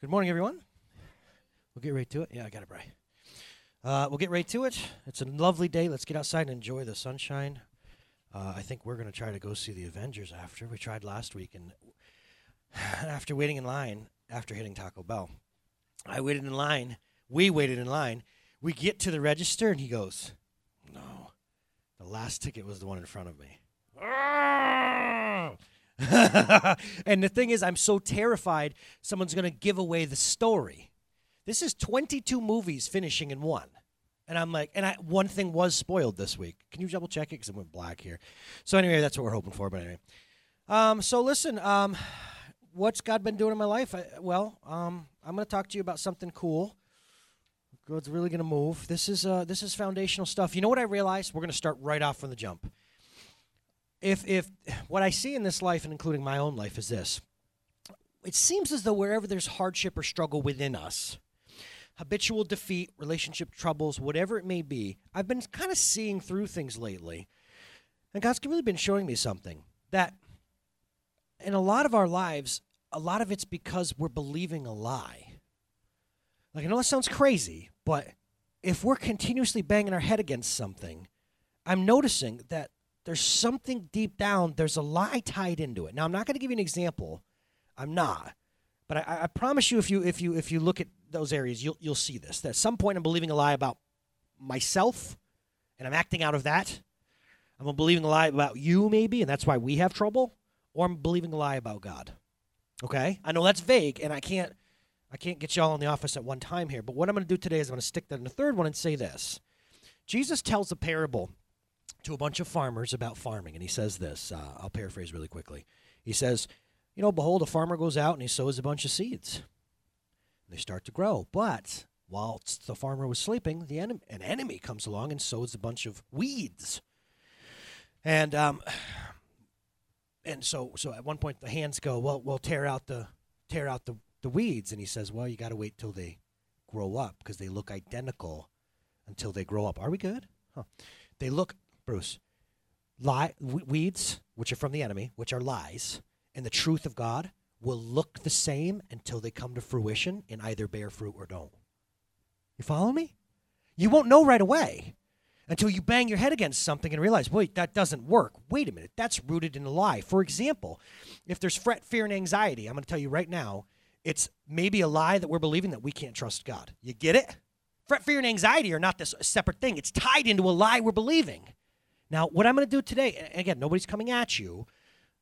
Good morning, everyone. We'll get right to it. Yeah, I got it, Bry. Uh, we'll get right to it. It's a lovely day. Let's get outside and enjoy the sunshine. Uh, I think we're going to try to go see the Avengers after. We tried last week, and after waiting in line, after hitting Taco Bell, I waited in line. We waited in line. We get to the register, and he goes, No, the last ticket was the one in front of me. and the thing is, I'm so terrified someone's going to give away the story. This is 22 movies finishing in one. And I'm like, and I, one thing was spoiled this week. Can you double check it? Because it went black here. So, anyway, that's what we're hoping for. But anyway. Um, so, listen, um, what's God been doing in my life? I, well, um, I'm going to talk to you about something cool. God's really going to move. This is, uh, this is foundational stuff. You know what I realized? We're going to start right off from the jump if if what I see in this life and including my own life is this, it seems as though wherever there's hardship or struggle within us, habitual defeat, relationship troubles, whatever it may be, I've been kind of seeing through things lately. And God's really been showing me something that in a lot of our lives, a lot of it's because we're believing a lie. Like I know that sounds crazy, but if we're continuously banging our head against something, I'm noticing that there's something deep down, there's a lie tied into it. Now, I'm not going to give you an example. I'm not. But I, I, promise you, if you if you if you look at those areas, you'll you'll see this. That at some point, I'm believing a lie about myself, and I'm acting out of that. I'm believing a lie about you, maybe, and that's why we have trouble. Or I'm believing a lie about God. Okay, I know that's vague, and I can't I can't get y'all in the office at one time here. But what I'm going to do today is I'm going to stick that in the third one and say this. Jesus tells a parable to a bunch of farmers about farming, and he says this. Uh, I'll paraphrase really quickly. He says, You know, behold, a farmer goes out and he sows a bunch of seeds. They start to grow. But whilst the farmer was sleeping, the en- an enemy comes along and sows a bunch of weeds. And um, and so so at one point the hands go, well, we'll tear out the tear out the, the weeds. And he says, well, you got to wait till they grow up because they look identical until they grow up. Are we good? Huh. They look Bruce, lie, weeds, which are from the enemy, which are lies, and the truth of God will look the same until they come to fruition and either bear fruit or don't. You follow me? You won't know right away until you bang your head against something and realize, wait, that doesn't work. Wait a minute, that's rooted in a lie. For example, if there's fret, fear, and anxiety, I'm going to tell you right now, it's maybe a lie that we're believing that we can't trust God. You get it? Fret, fear, and anxiety are not this separate thing. It's tied into a lie we're believing. Now, what I'm going to do today, again, nobody's coming at you.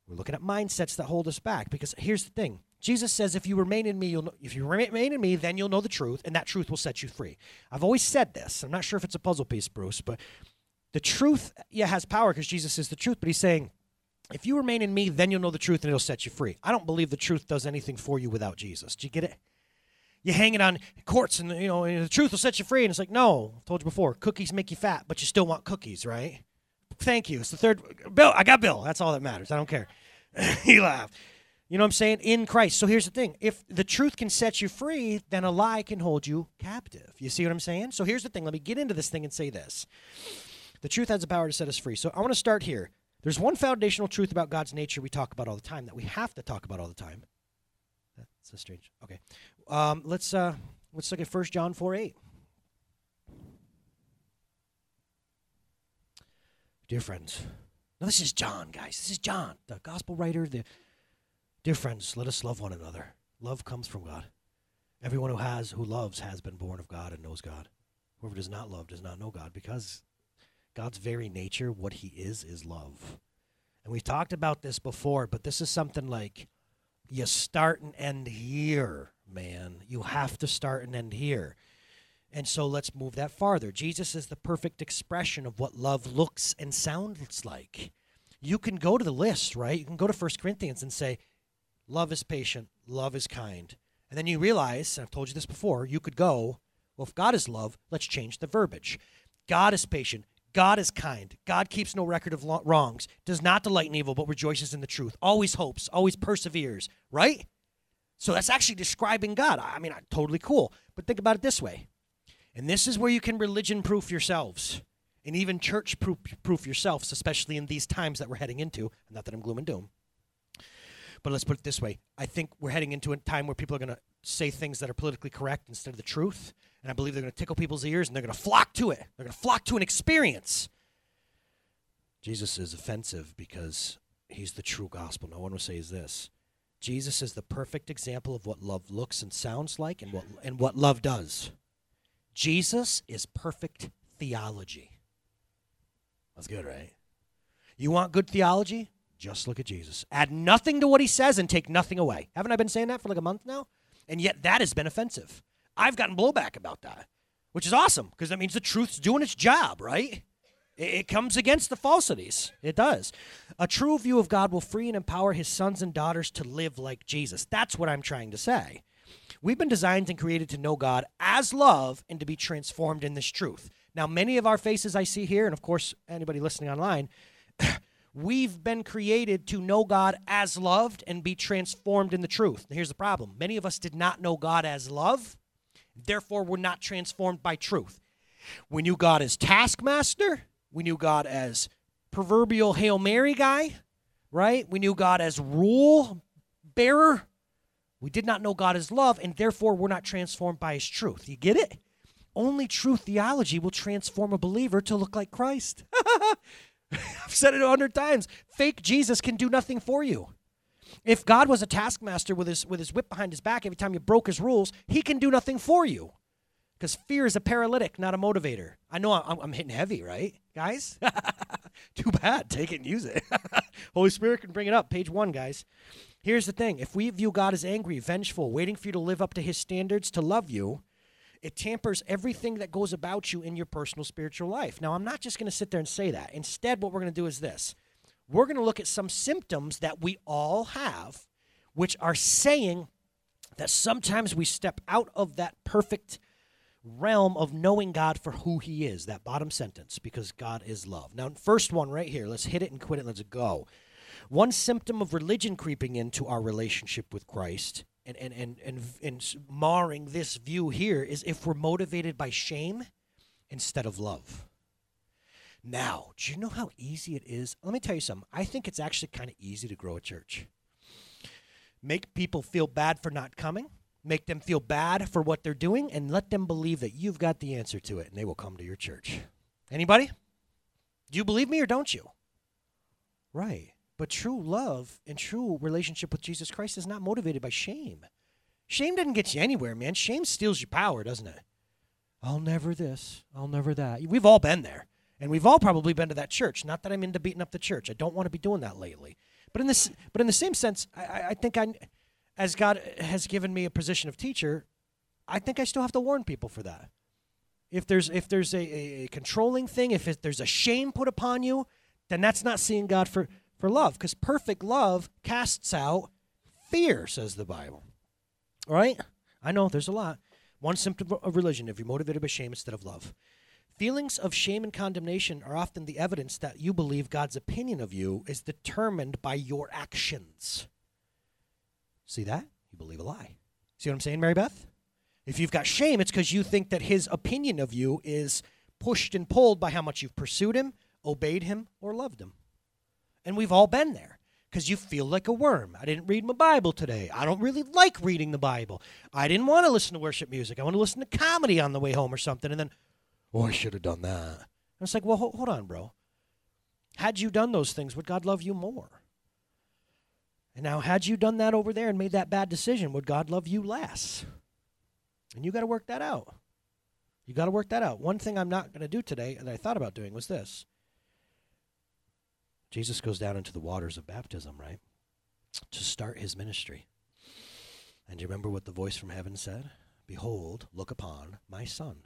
We're looking at mindsets that hold us back because here's the thing. Jesus says, "If you remain in me, you'll know, if you remain in me, then you'll know the truth, and that truth will set you free." I've always said this. I'm not sure if it's a puzzle piece, Bruce, but the truth, yeah, has power because Jesus is the truth. But he's saying, if you remain in me, then you'll know the truth, and it'll set you free. I don't believe the truth does anything for you without Jesus. Do you get it? You hang it on courts, and you know the truth will set you free. And it's like, no, I told you before, cookies make you fat, but you still want cookies, right? Thank you. It's the third. Bill, I got Bill. That's all that matters. I don't care. he laughed. You know what I'm saying? In Christ. So here's the thing. If the truth can set you free, then a lie can hold you captive. You see what I'm saying? So here's the thing. Let me get into this thing and say this. The truth has the power to set us free. So I want to start here. There's one foundational truth about God's nature we talk about all the time that we have to talk about all the time. That's so strange. Okay. Um, let's uh, let's look at 1 John 4 8. Dear friends, now this is John, guys. This is John, the gospel writer. The dear friends, let us love one another. Love comes from God. Everyone who has, who loves, has been born of God and knows God. Whoever does not love does not know God, because God's very nature, what He is, is love. And we've talked about this before, but this is something like you start and end here, man. You have to start and end here. And so let's move that farther. Jesus is the perfect expression of what love looks and sounds like. You can go to the list, right? You can go to 1 Corinthians and say, Love is patient, love is kind. And then you realize, and I've told you this before, you could go, Well, if God is love, let's change the verbiage. God is patient. God is kind. God keeps no record of wrongs, does not delight in evil, but rejoices in the truth, always hopes, always perseveres, right? So that's actually describing God. I mean, totally cool. But think about it this way and this is where you can religion proof yourselves and even church proof, yourselves, especially in these times that we're heading into. Not that I'm gloom and doom. But let's put it this way I think we're heading into a time where people are going to say things that are politically correct instead of the truth. And I believe they're going to tickle people's ears and they're going to flock to it. They're going to flock to an experience. Jesus is offensive because he's the true gospel. No one will say is this. Jesus is the perfect example of what love looks and sounds like and what and what love does. Jesus is perfect theology. That's good, right? You want good theology? Just look at Jesus. Add nothing to what he says and take nothing away. Haven't I been saying that for like a month now? And yet that has been offensive. I've gotten blowback about that, which is awesome because that means the truth's doing its job, right? It comes against the falsities. It does. A true view of God will free and empower his sons and daughters to live like Jesus. That's what I'm trying to say. We've been designed and created to know God as love and to be transformed in this truth. Now, many of our faces I see here, and of course, anybody listening online, We've been created to know God as loved and be transformed in the truth. Now, here's the problem many of us did not know God as love, therefore, we're not transformed by truth. We knew God as taskmaster, we knew God as proverbial Hail Mary guy, right? We knew God as rule bearer. We did not know God as love, and therefore we're not transformed by his truth. You get it? Only true theology will transform a believer to look like Christ. I've said it a hundred times. Fake Jesus can do nothing for you. If God was a taskmaster with his with his whip behind his back every time you broke his rules, he can do nothing for you. Because fear is a paralytic, not a motivator. I know I'm, I'm hitting heavy, right, guys? Too bad. Take it and use it. Holy Spirit can bring it up. Page one, guys. Here's the thing if we view God as angry, vengeful, waiting for you to live up to his standards to love you, it tampers everything that goes about you in your personal spiritual life. Now, I'm not just going to sit there and say that. Instead, what we're going to do is this we're going to look at some symptoms that we all have, which are saying that sometimes we step out of that perfect realm of knowing God for who He is. That bottom sentence, because God is love. Now, first one right here, let's hit it and quit it, let's go. One symptom of religion creeping into our relationship with Christ and, and, and, and, and marring this view here is if we're motivated by shame instead of love. Now, do you know how easy it is? Let me tell you something. I think it's actually kind of easy to grow a church. Make people feel bad for not coming, make them feel bad for what they're doing, and let them believe that you've got the answer to it, and they will come to your church. Anybody? Do you believe me or don't you? Right. But true love and true relationship with Jesus Christ is not motivated by shame. Shame doesn't get you anywhere, man. Shame steals your power, doesn't it? I'll never this, I'll never that. We've all been there. And we've all probably been to that church. Not that I'm into beating up the church. I don't want to be doing that lately. But in this but in the same sense, I, I think I as God has given me a position of teacher, I think I still have to warn people for that. If there's if there's a, a controlling thing, if it, there's a shame put upon you, then that's not seeing God for for love because perfect love casts out fear, says the Bible. All right? I know there's a lot. One symptom of religion if you're motivated by shame instead of love. Feelings of shame and condemnation are often the evidence that you believe God's opinion of you is determined by your actions. See that? You believe a lie. See what I'm saying, Mary Beth? If you've got shame, it's because you think that his opinion of you is pushed and pulled by how much you've pursued him, obeyed him, or loved him. And we've all been there because you feel like a worm. I didn't read my Bible today. I don't really like reading the Bible. I didn't want to listen to worship music. I want to listen to comedy on the way home or something. And then, oh, I should have done that. And it's like, well, hold, hold on, bro. Had you done those things, would God love you more? And now, had you done that over there and made that bad decision, would God love you less? And you got to work that out. You got to work that out. One thing I'm not going to do today that I thought about doing was this Jesus goes down into the waters of baptism, right? To start his ministry. And do you remember what the voice from heaven said? Behold, look upon my son,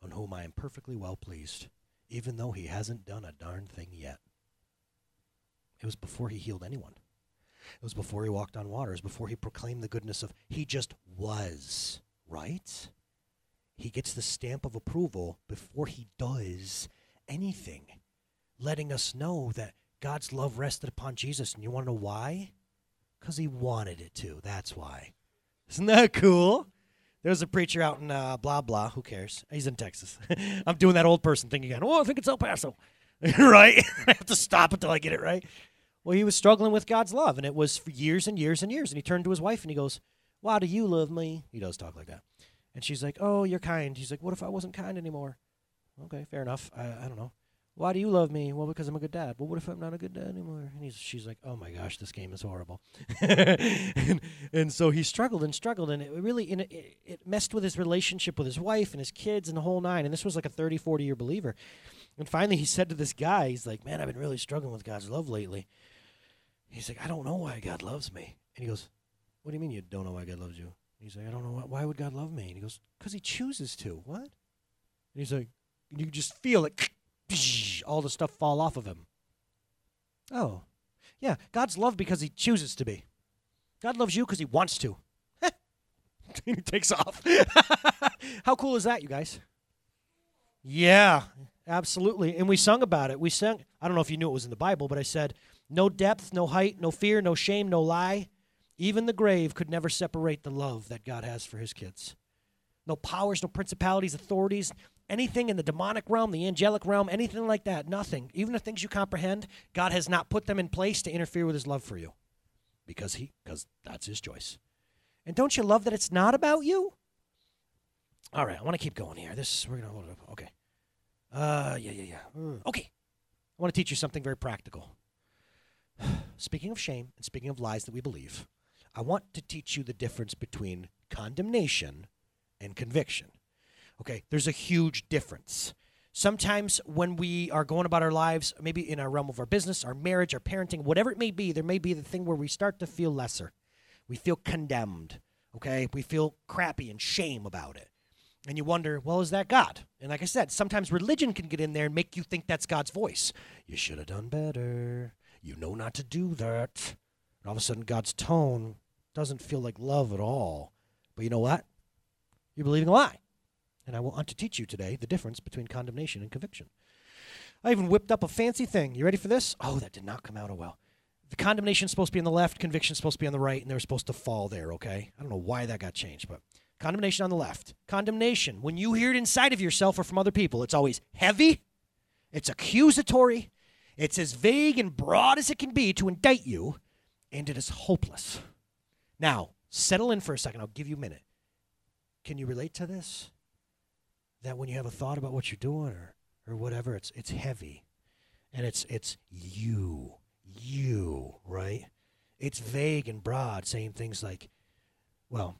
on whom I am perfectly well pleased, even though he hasn't done a darn thing yet. It was before he healed anyone. It was before he walked on water. It was before he proclaimed the goodness of, he just was, right? He gets the stamp of approval before he does anything, letting us know that God's love rested upon Jesus. And you want to know why? Because he wanted it to. That's why. Isn't that cool? There's a preacher out in uh, blah blah. Who cares? He's in Texas. I'm doing that old person thing again. Oh, I think it's El Paso, right? I have to stop until I get it right. Well, he was struggling with God's love, and it was for years and years and years. And he turned to his wife and he goes, Why do you love me? He does talk like that. And she's like, Oh, you're kind. He's like, What if I wasn't kind anymore? Okay, fair enough. I, I don't know. Why do you love me? Well, because I'm a good dad. Well, what if I'm not a good dad anymore? And he's, she's like, oh my gosh, this game is horrible. and, and so he struggled and struggled, and it really and it, it messed with his relationship with his wife and his kids and the whole nine. And this was like a 30, 40 year believer. And finally, he said to this guy, he's like, man, I've been really struggling with God's love lately. He's like, I don't know why God loves me. And he goes, what do you mean you don't know why God loves you? And he's like, I don't know why, why would God love me. And he goes, because he chooses to. What? And he's like, you just feel it all the stuff fall off of him. Oh, yeah, God's love because he chooses to be. God loves you because he wants to. he takes off. How cool is that, you guys? Yeah, absolutely. And we sung about it. We sang, I don't know if you knew it was in the Bible, but I said, no depth, no height, no fear, no shame, no lie. Even the grave could never separate the love that God has for his kids. No powers, no principalities, authorities, anything in the demonic realm, the angelic realm, anything like that, nothing. Even the things you comprehend, God has not put them in place to interfere with his love for you. Because he because that's his choice. And don't you love that it's not about you? All right, I want to keep going here. This we're gonna hold it up. Okay. Uh yeah, yeah, yeah. Okay. I want to teach you something very practical. speaking of shame and speaking of lies that we believe, I want to teach you the difference between condemnation and conviction. Okay, there's a huge difference. Sometimes when we are going about our lives, maybe in our realm of our business, our marriage, our parenting, whatever it may be, there may be the thing where we start to feel lesser. We feel condemned. Okay, we feel crappy and shame about it. And you wonder, well, is that God? And like I said, sometimes religion can get in there and make you think that's God's voice. You should have done better. You know not to do that. And all of a sudden, God's tone doesn't feel like love at all. But you know what? You're believing a lie. And I want to teach you today the difference between condemnation and conviction. I even whipped up a fancy thing. You ready for this? Oh, that did not come out oh well. The condemnation is supposed to be on the left, conviction is supposed to be on the right, and they're supposed to fall there, okay? I don't know why that got changed, but condemnation on the left. Condemnation, when you hear it inside of yourself or from other people, it's always heavy, it's accusatory, it's as vague and broad as it can be to indict you, and it is hopeless. Now, settle in for a second. I'll give you a minute. Can you relate to this? That when you have a thought about what you're doing or or whatever, it's it's heavy, and it's it's you, you, right? It's vague and broad, saying things like, well,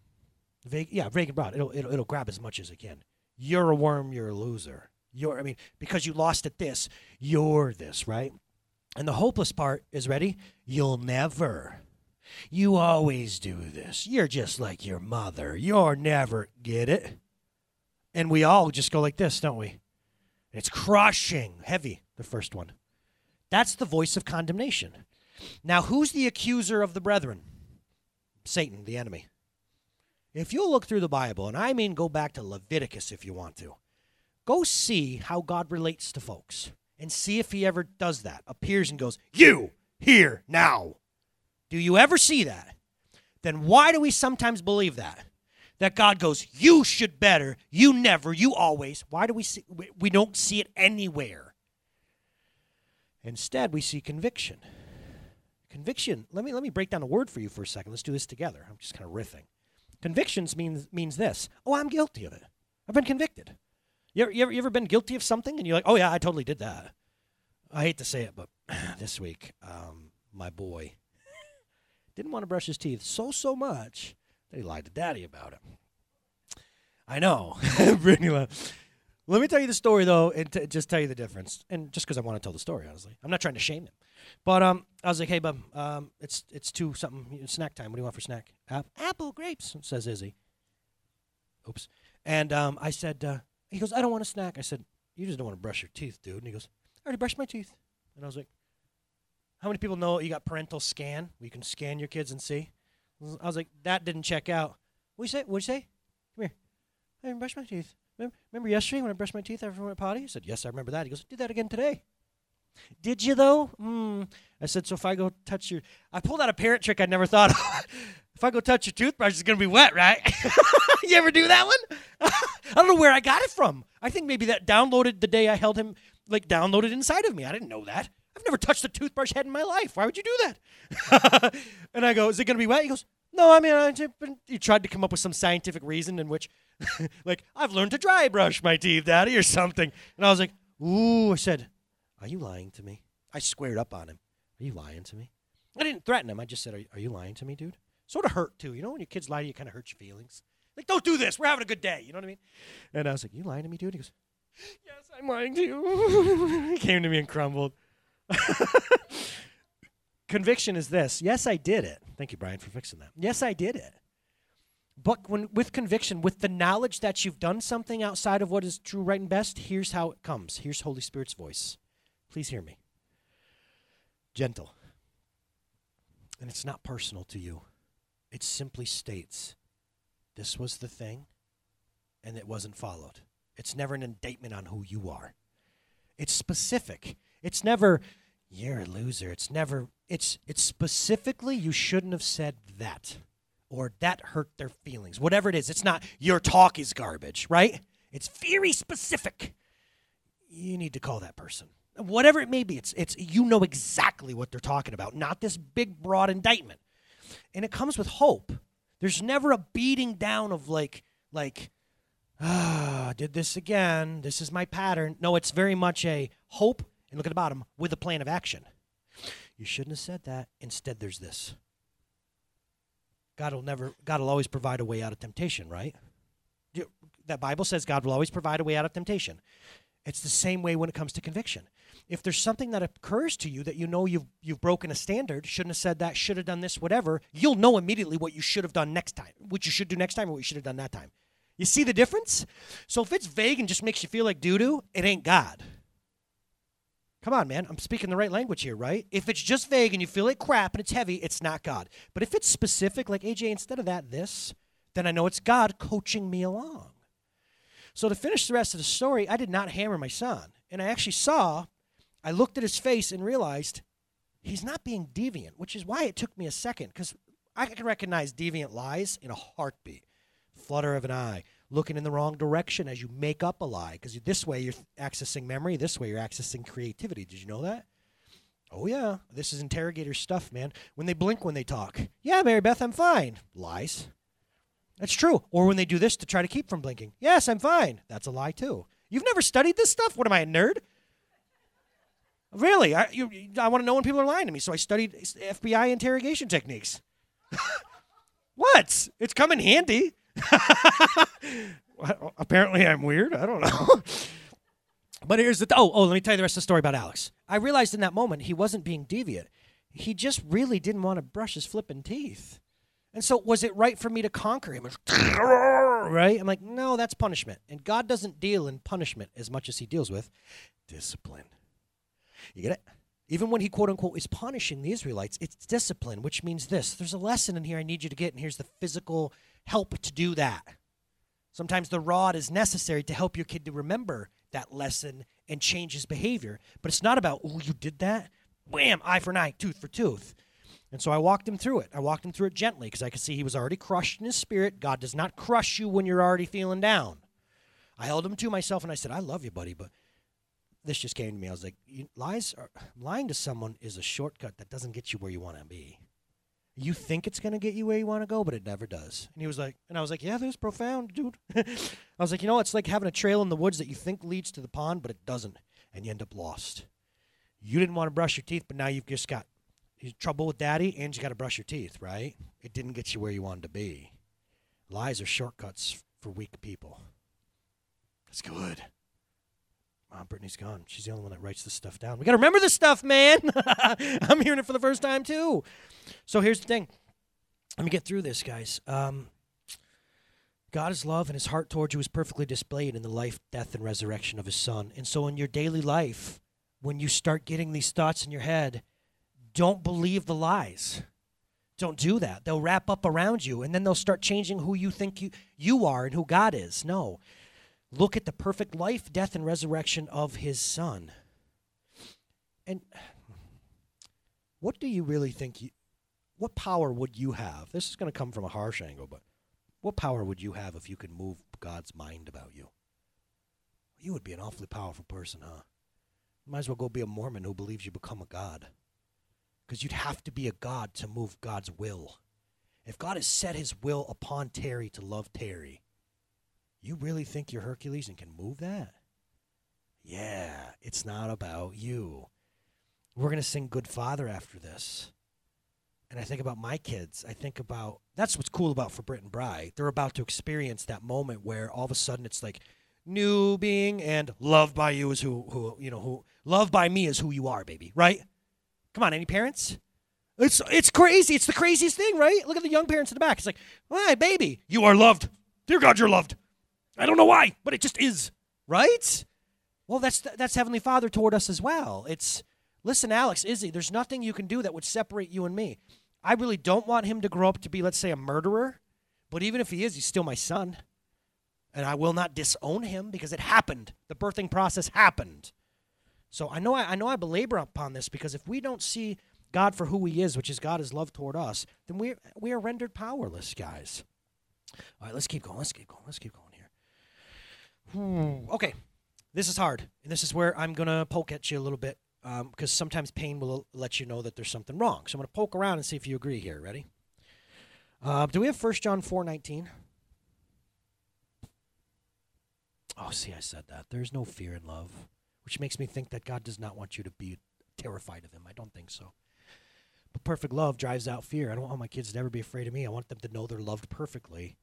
vague, yeah, vague and broad. It'll it'll, it'll grab as much as it can. You're a worm. You're a loser. You're, I mean, because you lost at this, you're this, right? And the hopeless part is ready. You'll never. You always do this. You're just like your mother. You're never get it. And we all just go like this, don't we? It's crushing, heavy, the first one. That's the voice of condemnation. Now, who's the accuser of the brethren? Satan, the enemy. If you look through the Bible, and I mean go back to Leviticus if you want to, go see how God relates to folks and see if he ever does that. Appears and goes, You, here, now. Do you ever see that? Then why do we sometimes believe that? That God goes, you should better, you never, you always. Why do we see, we don't see it anywhere? Instead, we see conviction. Conviction. Let me let me break down a word for you for a second. Let's do this together. I'm just kind of riffing. Convictions means means this. Oh, I'm guilty of it. I've been convicted. You ever, you ever, you ever been guilty of something and you're like, oh yeah, I totally did that. I hate to say it, but this week, um, my boy didn't want to brush his teeth so so much they lied to daddy about it. I know. Brittany Let me tell you the story though, and t- just tell you the difference. And just because I want to tell the story, honestly, I'm not trying to shame him. But um, I was like, "Hey, bub, um, it's it's two something snack time. What do you want for snack? App- apple grapes," says Izzy. Oops. And um, I said, uh, he goes, "I don't want a snack." I said, "You just don't want to brush your teeth, dude." And he goes, "I already brushed my teeth." And I was like, "How many people know you got parental scan? Where you can scan your kids and see?" I was like, that didn't check out. What you say? What you say? Come here. I didn't brush my teeth. Remember, remember yesterday when I brushed my teeth after I went potty? I said, yes, I remember that. He goes, do that again today. Did you though? Mm. I said, so if I go touch your, I pulled out a parent trick I never thought of. if I go touch your toothbrush, it's gonna be wet, right? you ever do that one? I don't know where I got it from. I think maybe that downloaded the day I held him, like downloaded inside of me. I didn't know that. I've never touched a toothbrush head in my life. Why would you do that? and I go, Is it going to be wet? He goes, No, I mean, I, tried to come up with some scientific reason in which, like, I've learned to dry brush my teeth, Daddy, or something. And I was like, Ooh, I said, Are you lying to me? I squared up on him. Are you lying to me? I didn't threaten him. I just said, Are, are you lying to me, dude? Sort of hurt, too. You know, when your kids lie to you, it kind of hurt your feelings. Like, don't do this. We're having a good day. You know what I mean? And I was like, You lying to me, dude? He goes, Yes, I'm lying to you. he came to me and crumbled. Conviction is this. Yes, I did it. Thank you, Brian, for fixing that. Yes, I did it. But when with conviction, with the knowledge that you've done something outside of what is true, right, and best, here's how it comes. Here's Holy Spirit's voice. Please hear me. Gentle. And it's not personal to you. It simply states this was the thing and it wasn't followed. It's never an indictment on who you are. It's specific. It's never you're a loser. It's never it's it's specifically you shouldn't have said that or that hurt their feelings. Whatever it is, it's not your talk is garbage, right? It's very specific. You need to call that person. Whatever it may be, it's it's you know exactly what they're talking about, not this big broad indictment. And it comes with hope. There's never a beating down of like like ah, did this again. This is my pattern. No, it's very much a hope and look at the bottom with a plan of action. You shouldn't have said that. Instead, there's this. God will never, God will always provide a way out of temptation, right? That Bible says God will always provide a way out of temptation. It's the same way when it comes to conviction. If there's something that occurs to you that you know you've you've broken a standard, shouldn't have said that, should have done this, whatever, you'll know immediately what you should have done next time, what you should do next time, or what you should have done that time. You see the difference? So if it's vague and just makes you feel like doo doo, it ain't God. Come on, man. I'm speaking the right language here, right? If it's just vague and you feel like crap and it's heavy, it's not God. But if it's specific, like AJ, instead of that, this, then I know it's God coaching me along. So to finish the rest of the story, I did not hammer my son. And I actually saw, I looked at his face and realized he's not being deviant, which is why it took me a second, because I can recognize deviant lies in a heartbeat. Flutter of an eye, looking in the wrong direction as you make up a lie, because this way you're accessing memory, this way you're accessing creativity. Did you know that? Oh, yeah. This is interrogator stuff, man. When they blink when they talk. Yeah, Mary Beth, I'm fine. Lies. That's true. Or when they do this to try to keep from blinking. Yes, I'm fine. That's a lie, too. You've never studied this stuff? What am I, a nerd? Really? I, you, I want to know when people are lying to me, so I studied FBI interrogation techniques. what? It's come in handy. Apparently, I'm weird. I don't know. but here's the oh oh. Let me tell you the rest of the story about Alex. I realized in that moment he wasn't being deviant. He just really didn't want to brush his flipping teeth. And so, was it right for me to conquer him? Right? I'm like, no, that's punishment. And God doesn't deal in punishment as much as He deals with discipline. You get it? Even when He quote unquote is punishing the Israelites, it's discipline, which means this. There's a lesson in here I need you to get, and here's the physical help to do that. Sometimes the rod is necessary to help your kid to remember that lesson and change his behavior. But it's not about, oh, you did that? Wham, eye for an eye, tooth for tooth. And so I walked him through it. I walked him through it gently because I could see he was already crushed in his spirit. God does not crush you when you're already feeling down. I held him to myself and I said, I love you, buddy, but this just came to me. I was like, lies are, lying to someone is a shortcut that doesn't get you where you want to be. You think it's going to get you where you want to go, but it never does. And he was like, and I was like, yeah, that's profound, dude. I was like, you know, it's like having a trail in the woods that you think leads to the pond, but it doesn't, and you end up lost. You didn't want to brush your teeth, but now you've just got trouble with daddy, and you got to brush your teeth, right? It didn't get you where you wanted to be. Lies are shortcuts for weak people. That's good. Mom, Brittany's gone. She's the only one that writes this stuff down. We got to remember this stuff, man. I'm hearing it for the first time, too. So here's the thing. Let me get through this, guys. Um, is love and his heart towards you is perfectly displayed in the life, death, and resurrection of his son. And so in your daily life, when you start getting these thoughts in your head, don't believe the lies. Don't do that. They'll wrap up around you and then they'll start changing who you think you, you are and who God is. No. Look at the perfect life, death, and resurrection of his son. And what do you really think you, what power would you have? This is going to come from a harsh angle, but what power would you have if you could move God's mind about you? You would be an awfully powerful person, huh? Might as well go be a Mormon who believes you become a god. Because you'd have to be a god to move God's will. If God has set his will upon Terry to love Terry, you really think you're Hercules and can move that? Yeah, it's not about you. We're going to sing Good Father after this. And I think about my kids. I think about that's what's cool about For Brit and Bry. They're about to experience that moment where all of a sudden it's like new being and loved by you is who who you know who loved by me is who you are, baby. Right? Come on, any parents? It's it's crazy. It's the craziest thing, right? Look at the young parents in the back. It's like, "Hi, baby, you are loved. Dear God, you're loved." I don't know why, but it just is, right? Well, that's that's Heavenly Father toward us as well. It's listen, Alex, Izzy, there's nothing you can do that would separate you and me. I really don't want him to grow up to be, let's say, a murderer. But even if he is, he's still my son. And I will not disown him because it happened. The birthing process happened. So I know I, I know I belabor upon this because if we don't see God for who he is, which is God is love toward us, then we we are rendered powerless, guys. All right, let's keep going. Let's keep going. Let's keep going Okay, this is hard, and this is where I'm gonna poke at you a little bit because um, sometimes pain will let you know that there's something wrong. So I'm to poke around and see if you agree here. Ready? Uh, do we have 1 John 4 19? Oh, see, I said that. There's no fear in love, which makes me think that God does not want you to be terrified of Him. I don't think so. But perfect love drives out fear. I don't want my kids to ever be afraid of me. I want them to know they're loved perfectly,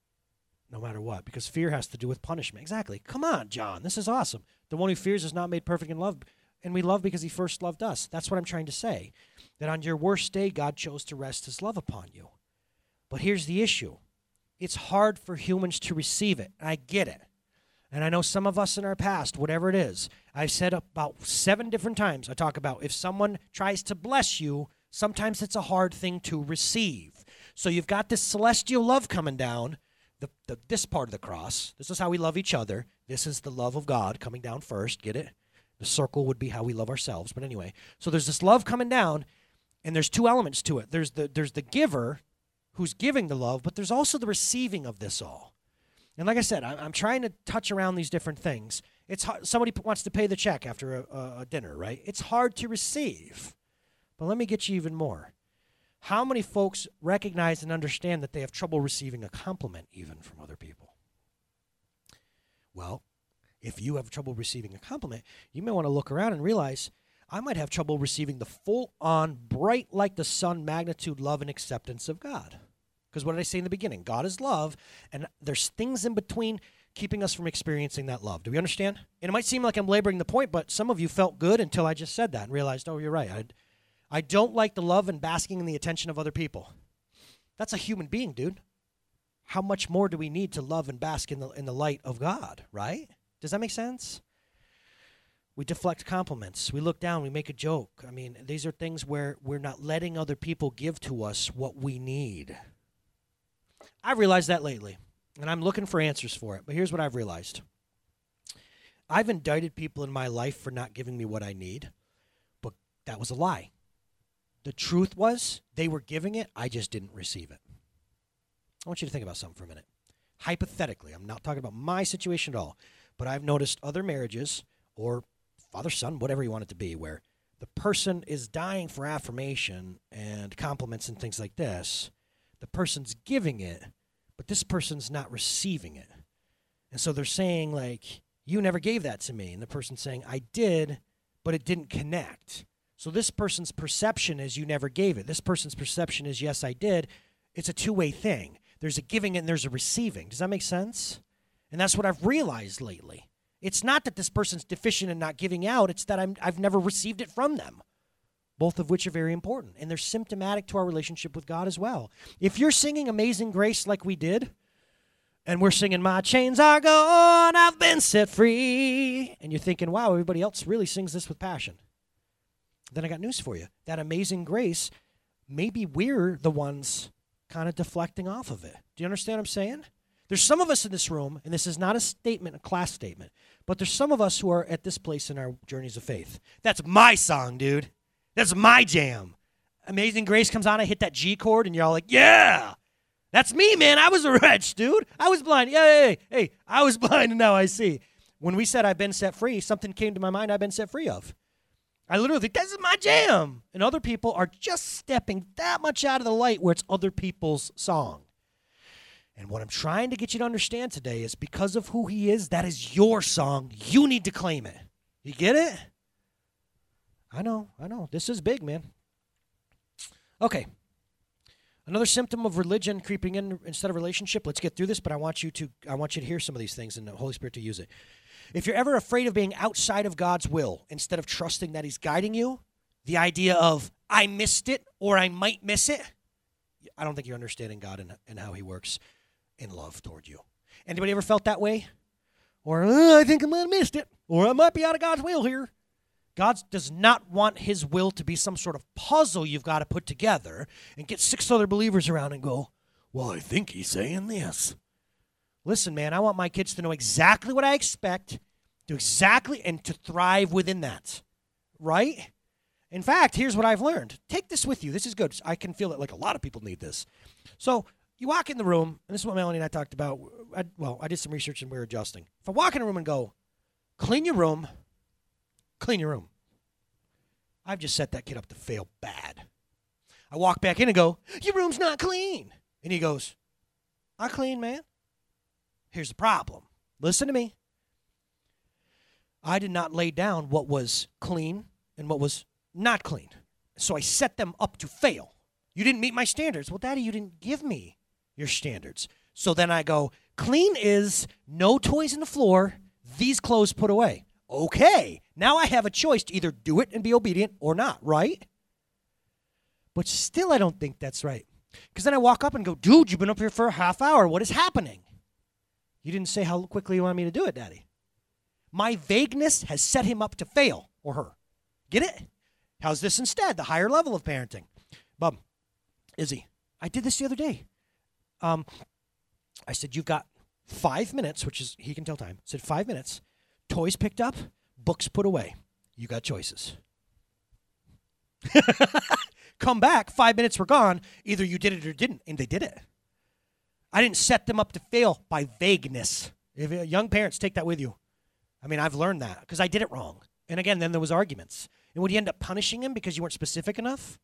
no matter what, because fear has to do with punishment. Exactly. Come on, John. This is awesome. The one who fears is not made perfect in love and we love because he first loved us. That's what I'm trying to say. That on your worst day, God chose to rest his love upon you. But here's the issue it's hard for humans to receive it. I get it. And I know some of us in our past, whatever it is, I've said about seven different times, I talk about if someone tries to bless you, sometimes it's a hard thing to receive. So you've got this celestial love coming down, the, the, this part of the cross. This is how we love each other. This is the love of God coming down first. Get it? The circle would be how we love ourselves. But anyway, so there's this love coming down, and there's two elements to it. There's the there's the giver who's giving the love, but there's also the receiving of this all. And like I said, I'm, I'm trying to touch around these different things. It's hard, somebody wants to pay the check after a, a dinner, right? It's hard to receive. But let me get you even more. How many folks recognize and understand that they have trouble receiving a compliment even from other people? Well, if you have trouble receiving a compliment, you may want to look around and realize I might have trouble receiving the full on, bright like the sun magnitude love and acceptance of God. Because what did I say in the beginning? God is love, and there's things in between keeping us from experiencing that love. Do we understand? And it might seem like I'm laboring the point, but some of you felt good until I just said that and realized, oh, you're right. I, I don't like the love and basking in the attention of other people. That's a human being, dude. How much more do we need to love and bask in the, in the light of God, right? Does that make sense? We deflect compliments. We look down. We make a joke. I mean, these are things where we're not letting other people give to us what we need. I've realized that lately, and I'm looking for answers for it. But here's what I've realized I've indicted people in my life for not giving me what I need, but that was a lie. The truth was they were giving it, I just didn't receive it. I want you to think about something for a minute. Hypothetically, I'm not talking about my situation at all. But I've noticed other marriages or father son, whatever you want it to be, where the person is dying for affirmation and compliments and things like this. The person's giving it, but this person's not receiving it. And so they're saying, like, you never gave that to me. And the person's saying, I did, but it didn't connect. So this person's perception is you never gave it. This person's perception is yes, I did. It's a two way thing. There's a giving and there's a receiving. Does that make sense? And that's what I've realized lately. It's not that this person's deficient in not giving out, it's that I'm, I've never received it from them, both of which are very important. And they're symptomatic to our relationship with God as well. If you're singing Amazing Grace like we did, and we're singing, My chains are gone, I've been set free, and you're thinking, wow, everybody else really sings this with passion, then I got news for you. That Amazing Grace, maybe we're the ones kind of deflecting off of it. Do you understand what I'm saying? There's some of us in this room, and this is not a statement, a class statement, but there's some of us who are at this place in our journeys of faith. That's my song, dude. That's my jam. Amazing Grace comes on, I hit that G chord, and you're all like, yeah, that's me, man. I was a wretch, dude. I was blind. Yeah, hey, hey, hey, I was blind, and now I see. When we said I've been set free, something came to my mind I've been set free of. I literally think this is my jam. And other people are just stepping that much out of the light where it's other people's song. And what I'm trying to get you to understand today is because of who he is, that is your song. You need to claim it. You get it? I know, I know. This is big, man. Okay. Another symptom of religion creeping in instead of relationship. Let's get through this, but I want you to I want you to hear some of these things and the Holy Spirit to use it. If you're ever afraid of being outside of God's will instead of trusting that He's guiding you, the idea of I missed it or I might miss it, I don't think you're understanding God and, and how He works in love toward you. Anybody ever felt that way? Or oh, I think I might have missed it, or I might be out of God's will here. God does not want his will to be some sort of puzzle you've got to put together and get six other believers around and go, Well, I think he's saying this. Listen, man, I want my kids to know exactly what I expect, do exactly, and to thrive within that. Right? In fact, here's what I've learned. Take this with you. This is good. I can feel it like a lot of people need this. So you walk in the room, and this is what Melanie and I talked about. I, well, I did some research and we are adjusting. If I walk in a room and go, clean your room, Clean your room. I've just set that kid up to fail bad. I walk back in and go, Your room's not clean. And he goes, I clean, man. Here's the problem. Listen to me. I did not lay down what was clean and what was not clean. So I set them up to fail. You didn't meet my standards. Well, Daddy, you didn't give me your standards. So then I go, clean is no toys in the floor, these clothes put away. Okay, now I have a choice to either do it and be obedient or not, right? But still, I don't think that's right. Because then I walk up and go, dude, you've been up here for a half hour. What is happening? You didn't say how quickly you want me to do it, Daddy. My vagueness has set him up to fail or her. Get it? How's this instead? The higher level of parenting. Bub, Izzy, I did this the other day. Um, I said, You've got five minutes, which is, he can tell time. I said, Five minutes Toys picked up, books put away. You got choices. Come back, five minutes were gone. Either you did it or didn't, and they did it. I didn't set them up to fail by vagueness. If uh, young parents take that with you, I mean, I've learned that because I did it wrong. And again, then there was arguments. And would you end up punishing him because you weren't specific enough?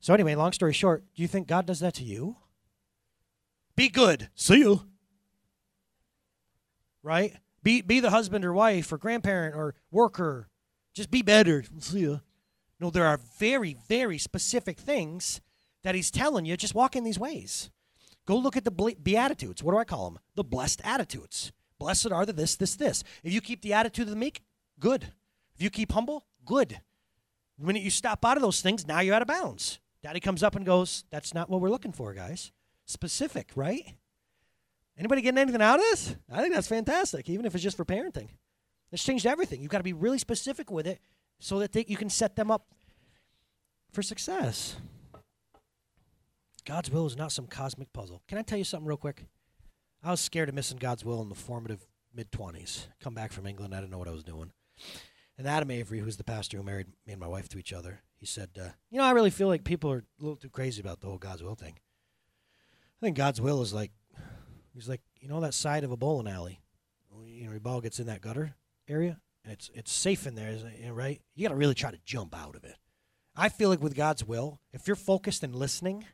So anyway, long story short, do you think God does that to you? Be good. See you. Right? Be be the husband or wife or grandparent or worker. Just be better. See you. No, there are very, very specific things that he's telling you. Just walk in these ways. Go look at the Beatitudes. What do I call them? The blessed attitudes. Blessed are the this, this, this. If you keep the attitude of the meek, good. If you keep humble, good. The minute you stop out of those things, now you're out of bounds. Daddy comes up and goes, That's not what we're looking for, guys. Specific, right? Anybody getting anything out of this? I think that's fantastic, even if it's just for parenting. It's changed everything. You've got to be really specific with it so that they, you can set them up for success. God's will is not some cosmic puzzle. Can I tell you something real quick? I was scared of missing God's will in the formative mid 20s. Come back from England, I didn't know what I was doing. And Adam Avery, who's the pastor who married me and my wife to each other, he said, uh, You know, I really feel like people are a little too crazy about the whole God's will thing. I think God's will is like He's like, you know that side of a bowling alley, you know, your ball gets in that gutter area, and it's it's safe in there, right? You got to really try to jump out of it. I feel like with God's will, if you're focused and listening,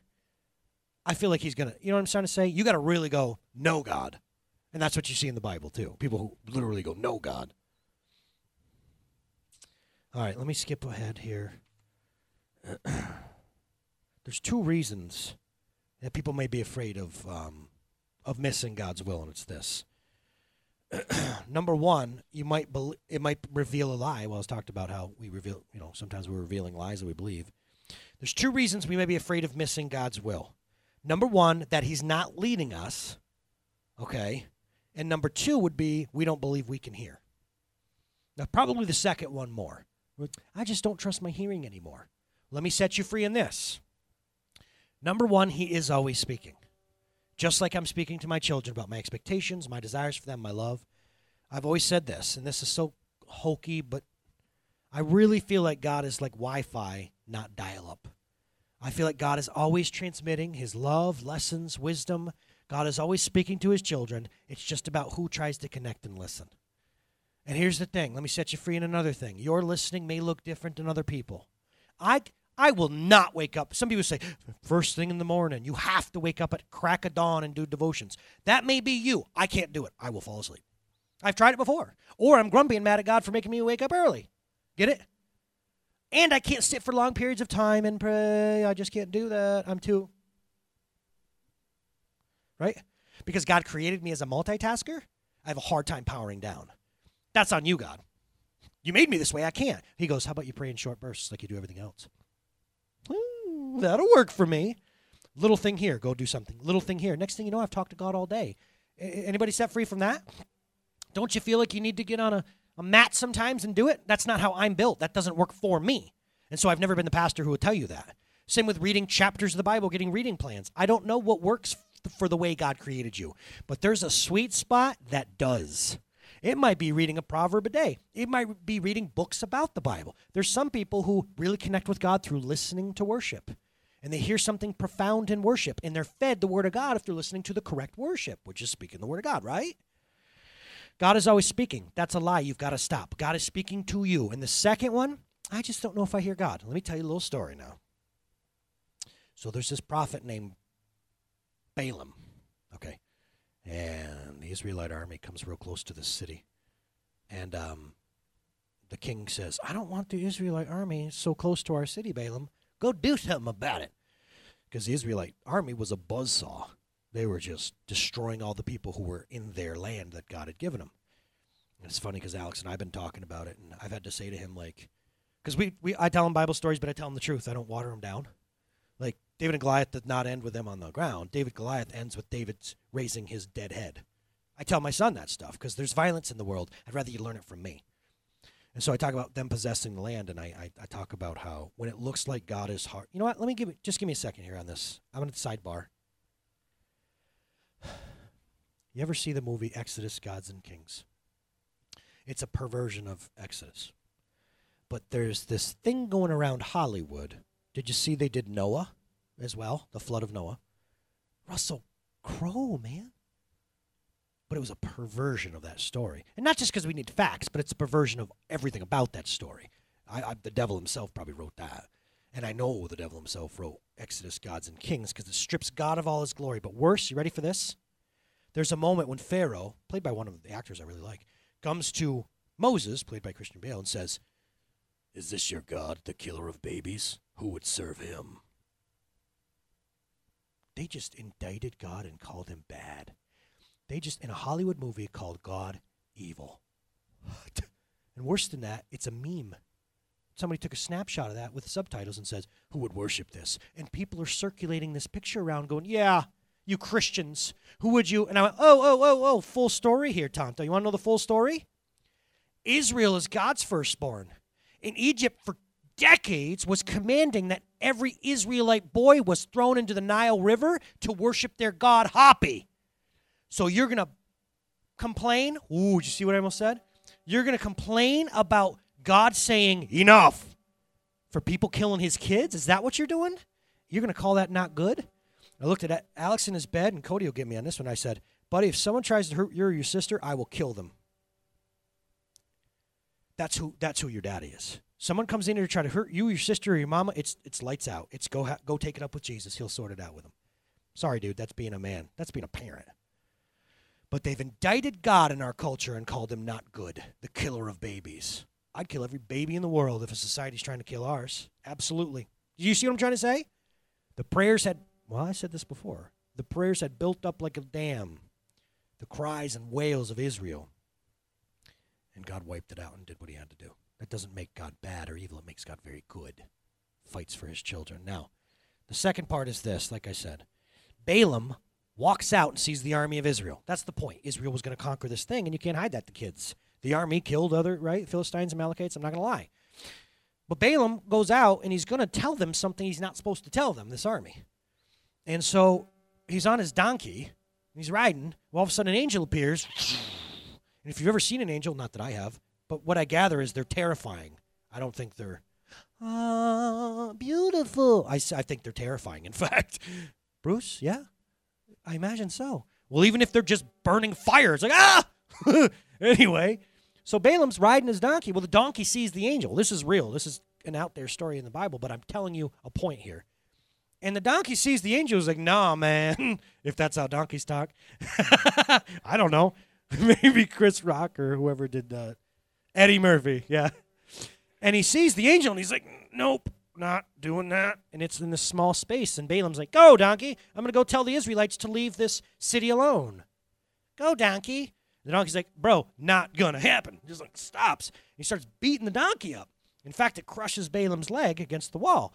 I feel like He's gonna. You know what I'm trying to say? You got to really go, no God, and that's what you see in the Bible too. People who literally go, no God. All right, let me skip ahead here. There's two reasons that people may be afraid of um, of missing God's will, and it's this. Number one, you might be, it might reveal a lie. Well, it's talked about how we reveal, you know, sometimes we're revealing lies that we believe. There's two reasons we may be afraid of missing God's will. Number one, that He's not leading us, okay, and number two would be we don't believe we can hear. Now, probably the second one more. I just don't trust my hearing anymore. Let me set you free in this. Number one, He is always speaking. Just like I'm speaking to my children about my expectations, my desires for them, my love. I've always said this, and this is so hokey, but I really feel like God is like Wi Fi, not dial up. I feel like God is always transmitting his love, lessons, wisdom. God is always speaking to his children. It's just about who tries to connect and listen. And here's the thing let me set you free in another thing. Your listening may look different than other people. I, I will not wake up. Some people say, first thing in the morning, you have to wake up at crack of dawn and do devotions. That may be you. I can't do it. I will fall asleep. I've tried it before. Or I'm grumpy and mad at God for making me wake up early. Get it? And I can't sit for long periods of time and pray. I just can't do that. I'm too. Right? Because God created me as a multitasker, I have a hard time powering down. That's on you, God. You made me this way. I can't. He goes, How about you pray in short bursts like you do everything else? That'll work for me. Little thing here, go do something. Little thing here. Next thing you know, I've talked to God all day. Anybody set free from that? Don't you feel like you need to get on a, a mat sometimes and do it? That's not how I'm built. That doesn't work for me. And so I've never been the pastor who would tell you that. Same with reading chapters of the Bible, getting reading plans. I don't know what works for the way God created you, but there's a sweet spot that does. It might be reading a proverb a day. It might be reading books about the Bible. There's some people who really connect with God through listening to worship. And they hear something profound in worship, and they're fed the Word of God if they're listening to the correct worship, which is speaking the Word of God, right? God is always speaking. That's a lie. You've got to stop. God is speaking to you. And the second one, I just don't know if I hear God. Let me tell you a little story now. So there's this prophet named Balaam. Okay. And the Israelite army comes real close to the city. And um, the king says, I don't want the Israelite army so close to our city, Balaam. Go do something about it. Because the Israelite army was a buzzsaw. They were just destroying all the people who were in their land that God had given them. And it's funny because Alex and I have been talking about it, and I've had to say to him, like, because we, we, I tell him Bible stories, but I tell him the truth. I don't water them down. Like, David and Goliath did not end with them on the ground. David Goliath ends with David's raising his dead head. I tell my son that stuff because there's violence in the world. I'd rather you learn it from me. And so I talk about them possessing the land, and I, I, I talk about how when it looks like God is hard. You know what? Let me give it. Just give me a second here on this. I'm going to sidebar. You ever see the movie Exodus: Gods and Kings? It's a perversion of Exodus. But there's this thing going around Hollywood. Did you see they did Noah? as well, the flood of Noah. Russell Crowe, man. But it was a perversion of that story. And not just because we need facts, but it's a perversion of everything about that story. I, I, the devil himself probably wrote that. And I know the devil himself wrote Exodus, Gods, and Kings because it strips God of all his glory. But worse, you ready for this? There's a moment when Pharaoh, played by one of the actors I really like, comes to Moses, played by Christian Bale, and says, Is this your God, the killer of babies? Who would serve him? They just indicted God and called him bad. They just, in a Hollywood movie, called God evil. and worse than that, it's a meme. Somebody took a snapshot of that with subtitles and says, Who would worship this? And people are circulating this picture around going, Yeah, you Christians. Who would you? And I went, Oh, oh, oh, oh, full story here, Tonto. You want to know the full story? Israel is God's firstborn. In Egypt, for decades was commanding that every Israelite boy was thrown into the Nile River to worship their god Hapi. So you're going to complain? Ooh, did you see what I almost said? You're going to complain about God saying enough for people killing his kids? Is that what you're doing? You're going to call that not good? I looked at Alex in his bed, and Cody will get me on this one. I said, Buddy, if someone tries to hurt you or your sister, I will kill them. That's who, that's who your daddy is. Someone comes in here to try to hurt you, your sister, or your mama. It's it's lights out. It's go ha- go take it up with Jesus. He'll sort it out with them. Sorry, dude. That's being a man. That's being a parent. But they've indicted God in our culture and called him not good, the killer of babies. I'd kill every baby in the world if a society's trying to kill ours. Absolutely. Do you see what I'm trying to say? The prayers had, well, I said this before. The prayers had built up like a dam, the cries and wails of Israel. And God wiped it out and did what he had to do. That doesn't make God bad or evil. It makes God very good. Fights for his children. Now, the second part is this, like I said. Balaam walks out and sees the army of Israel. That's the point. Israel was going to conquer this thing, and you can't hide that to kids. The army killed other, right, Philistines, and Amalekites. I'm not going to lie. But Balaam goes out and he's going to tell them something he's not supposed to tell them, this army. And so he's on his donkey, he's riding. Well, all of a sudden, an angel appears. And if you've ever seen an angel, not that I have, but what I gather is they're terrifying. I don't think they're ah beautiful. I, I think they're terrifying. In fact, Bruce, yeah, I imagine so. Well, even if they're just burning fire, it's like ah. anyway, So Balaam's riding his donkey. Well, the donkey sees the angel. This is real. This is an out there story in the Bible, but I'm telling you a point here. And the donkey sees the angel. He's like, nah, man. if that's how donkeys talk. I don't know. Maybe Chris Rock or whoever did that. Eddie Murphy. Yeah. And he sees the angel and he's like, nope, not doing that. And it's in this small space. And Balaam's like, go, donkey. I'm going to go tell the Israelites to leave this city alone. Go, donkey. The donkey's like, bro, not to happen. Just like stops. He starts beating the donkey up. In fact, it crushes Balaam's leg against the wall.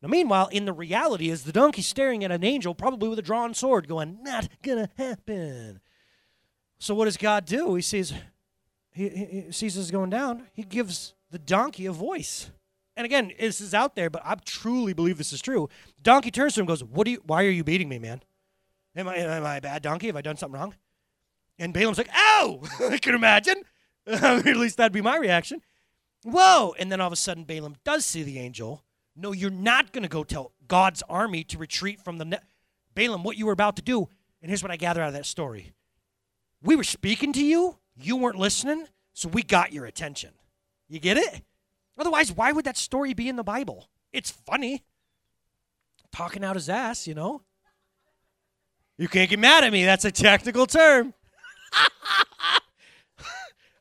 Now, meanwhile, in the reality is the donkey staring at an angel, probably with a drawn sword, going, not gonna happen. So what does God do? He sees he, he sees this going down. He gives the donkey a voice. And again, this is out there, but I truly believe this is true. Donkey turns to him and goes, What do you why are you beating me, man? Am I am I a bad donkey? Have I done something wrong? And Balaam's like, Ow! I can imagine. at least that'd be my reaction. Whoa! And then all of a sudden Balaam does see the angel no, you're not going to go tell God's army to retreat from the. Ne- Balaam, what you were about to do. And here's what I gather out of that story we were speaking to you, you weren't listening, so we got your attention. You get it? Otherwise, why would that story be in the Bible? It's funny. Talking out his ass, you know? You can't get mad at me. That's a technical term.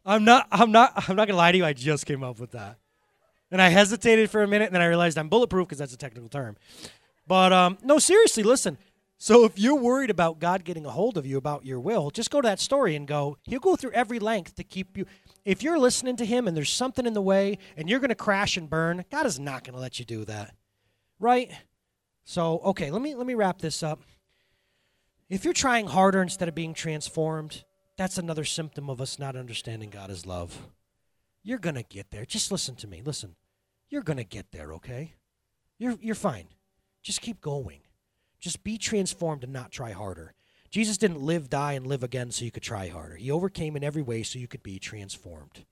I'm not I'm not I'm not gonna lie to you, I just came up with that. And I hesitated for a minute, and then I realized I'm bulletproof because that's a technical term. But um, no, seriously, listen. So if you're worried about God getting a hold of you about your will, just go to that story and go, He'll go through every length to keep you. If you're listening to Him and there's something in the way and you're going to crash and burn, God is not going to let you do that. Right? So, okay, let me let me wrap this up. If you're trying harder instead of being transformed, that's another symptom of us not understanding God as love. You're going to get there. Just listen to me. Listen. You're going to get there, okay? You're, you're fine. Just keep going. Just be transformed and not try harder. Jesus didn't live, die, and live again so you could try harder. He overcame in every way so you could be transformed.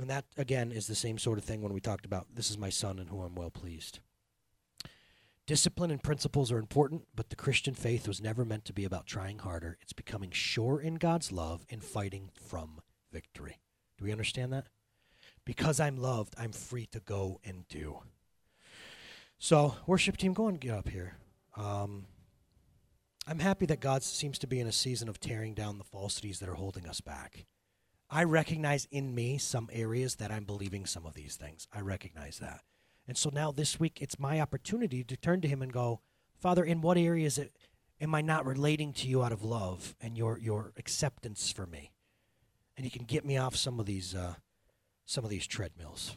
And that, again, is the same sort of thing when we talked about this is my son and who I'm well pleased. Discipline and principles are important, but the Christian faith was never meant to be about trying harder. It's becoming sure in God's love and fighting from victory. Do we understand that? Because I'm loved, I'm free to go and do. So, worship team, go and get up here. Um, I'm happy that God seems to be in a season of tearing down the falsities that are holding us back. I recognize in me some areas that I'm believing some of these things. I recognize that. And so now this week, it's my opportunity to turn to Him and go, Father, in what areas am I not relating to you out of love and your, your acceptance for me? And he can get me off some of these uh, some of these treadmills.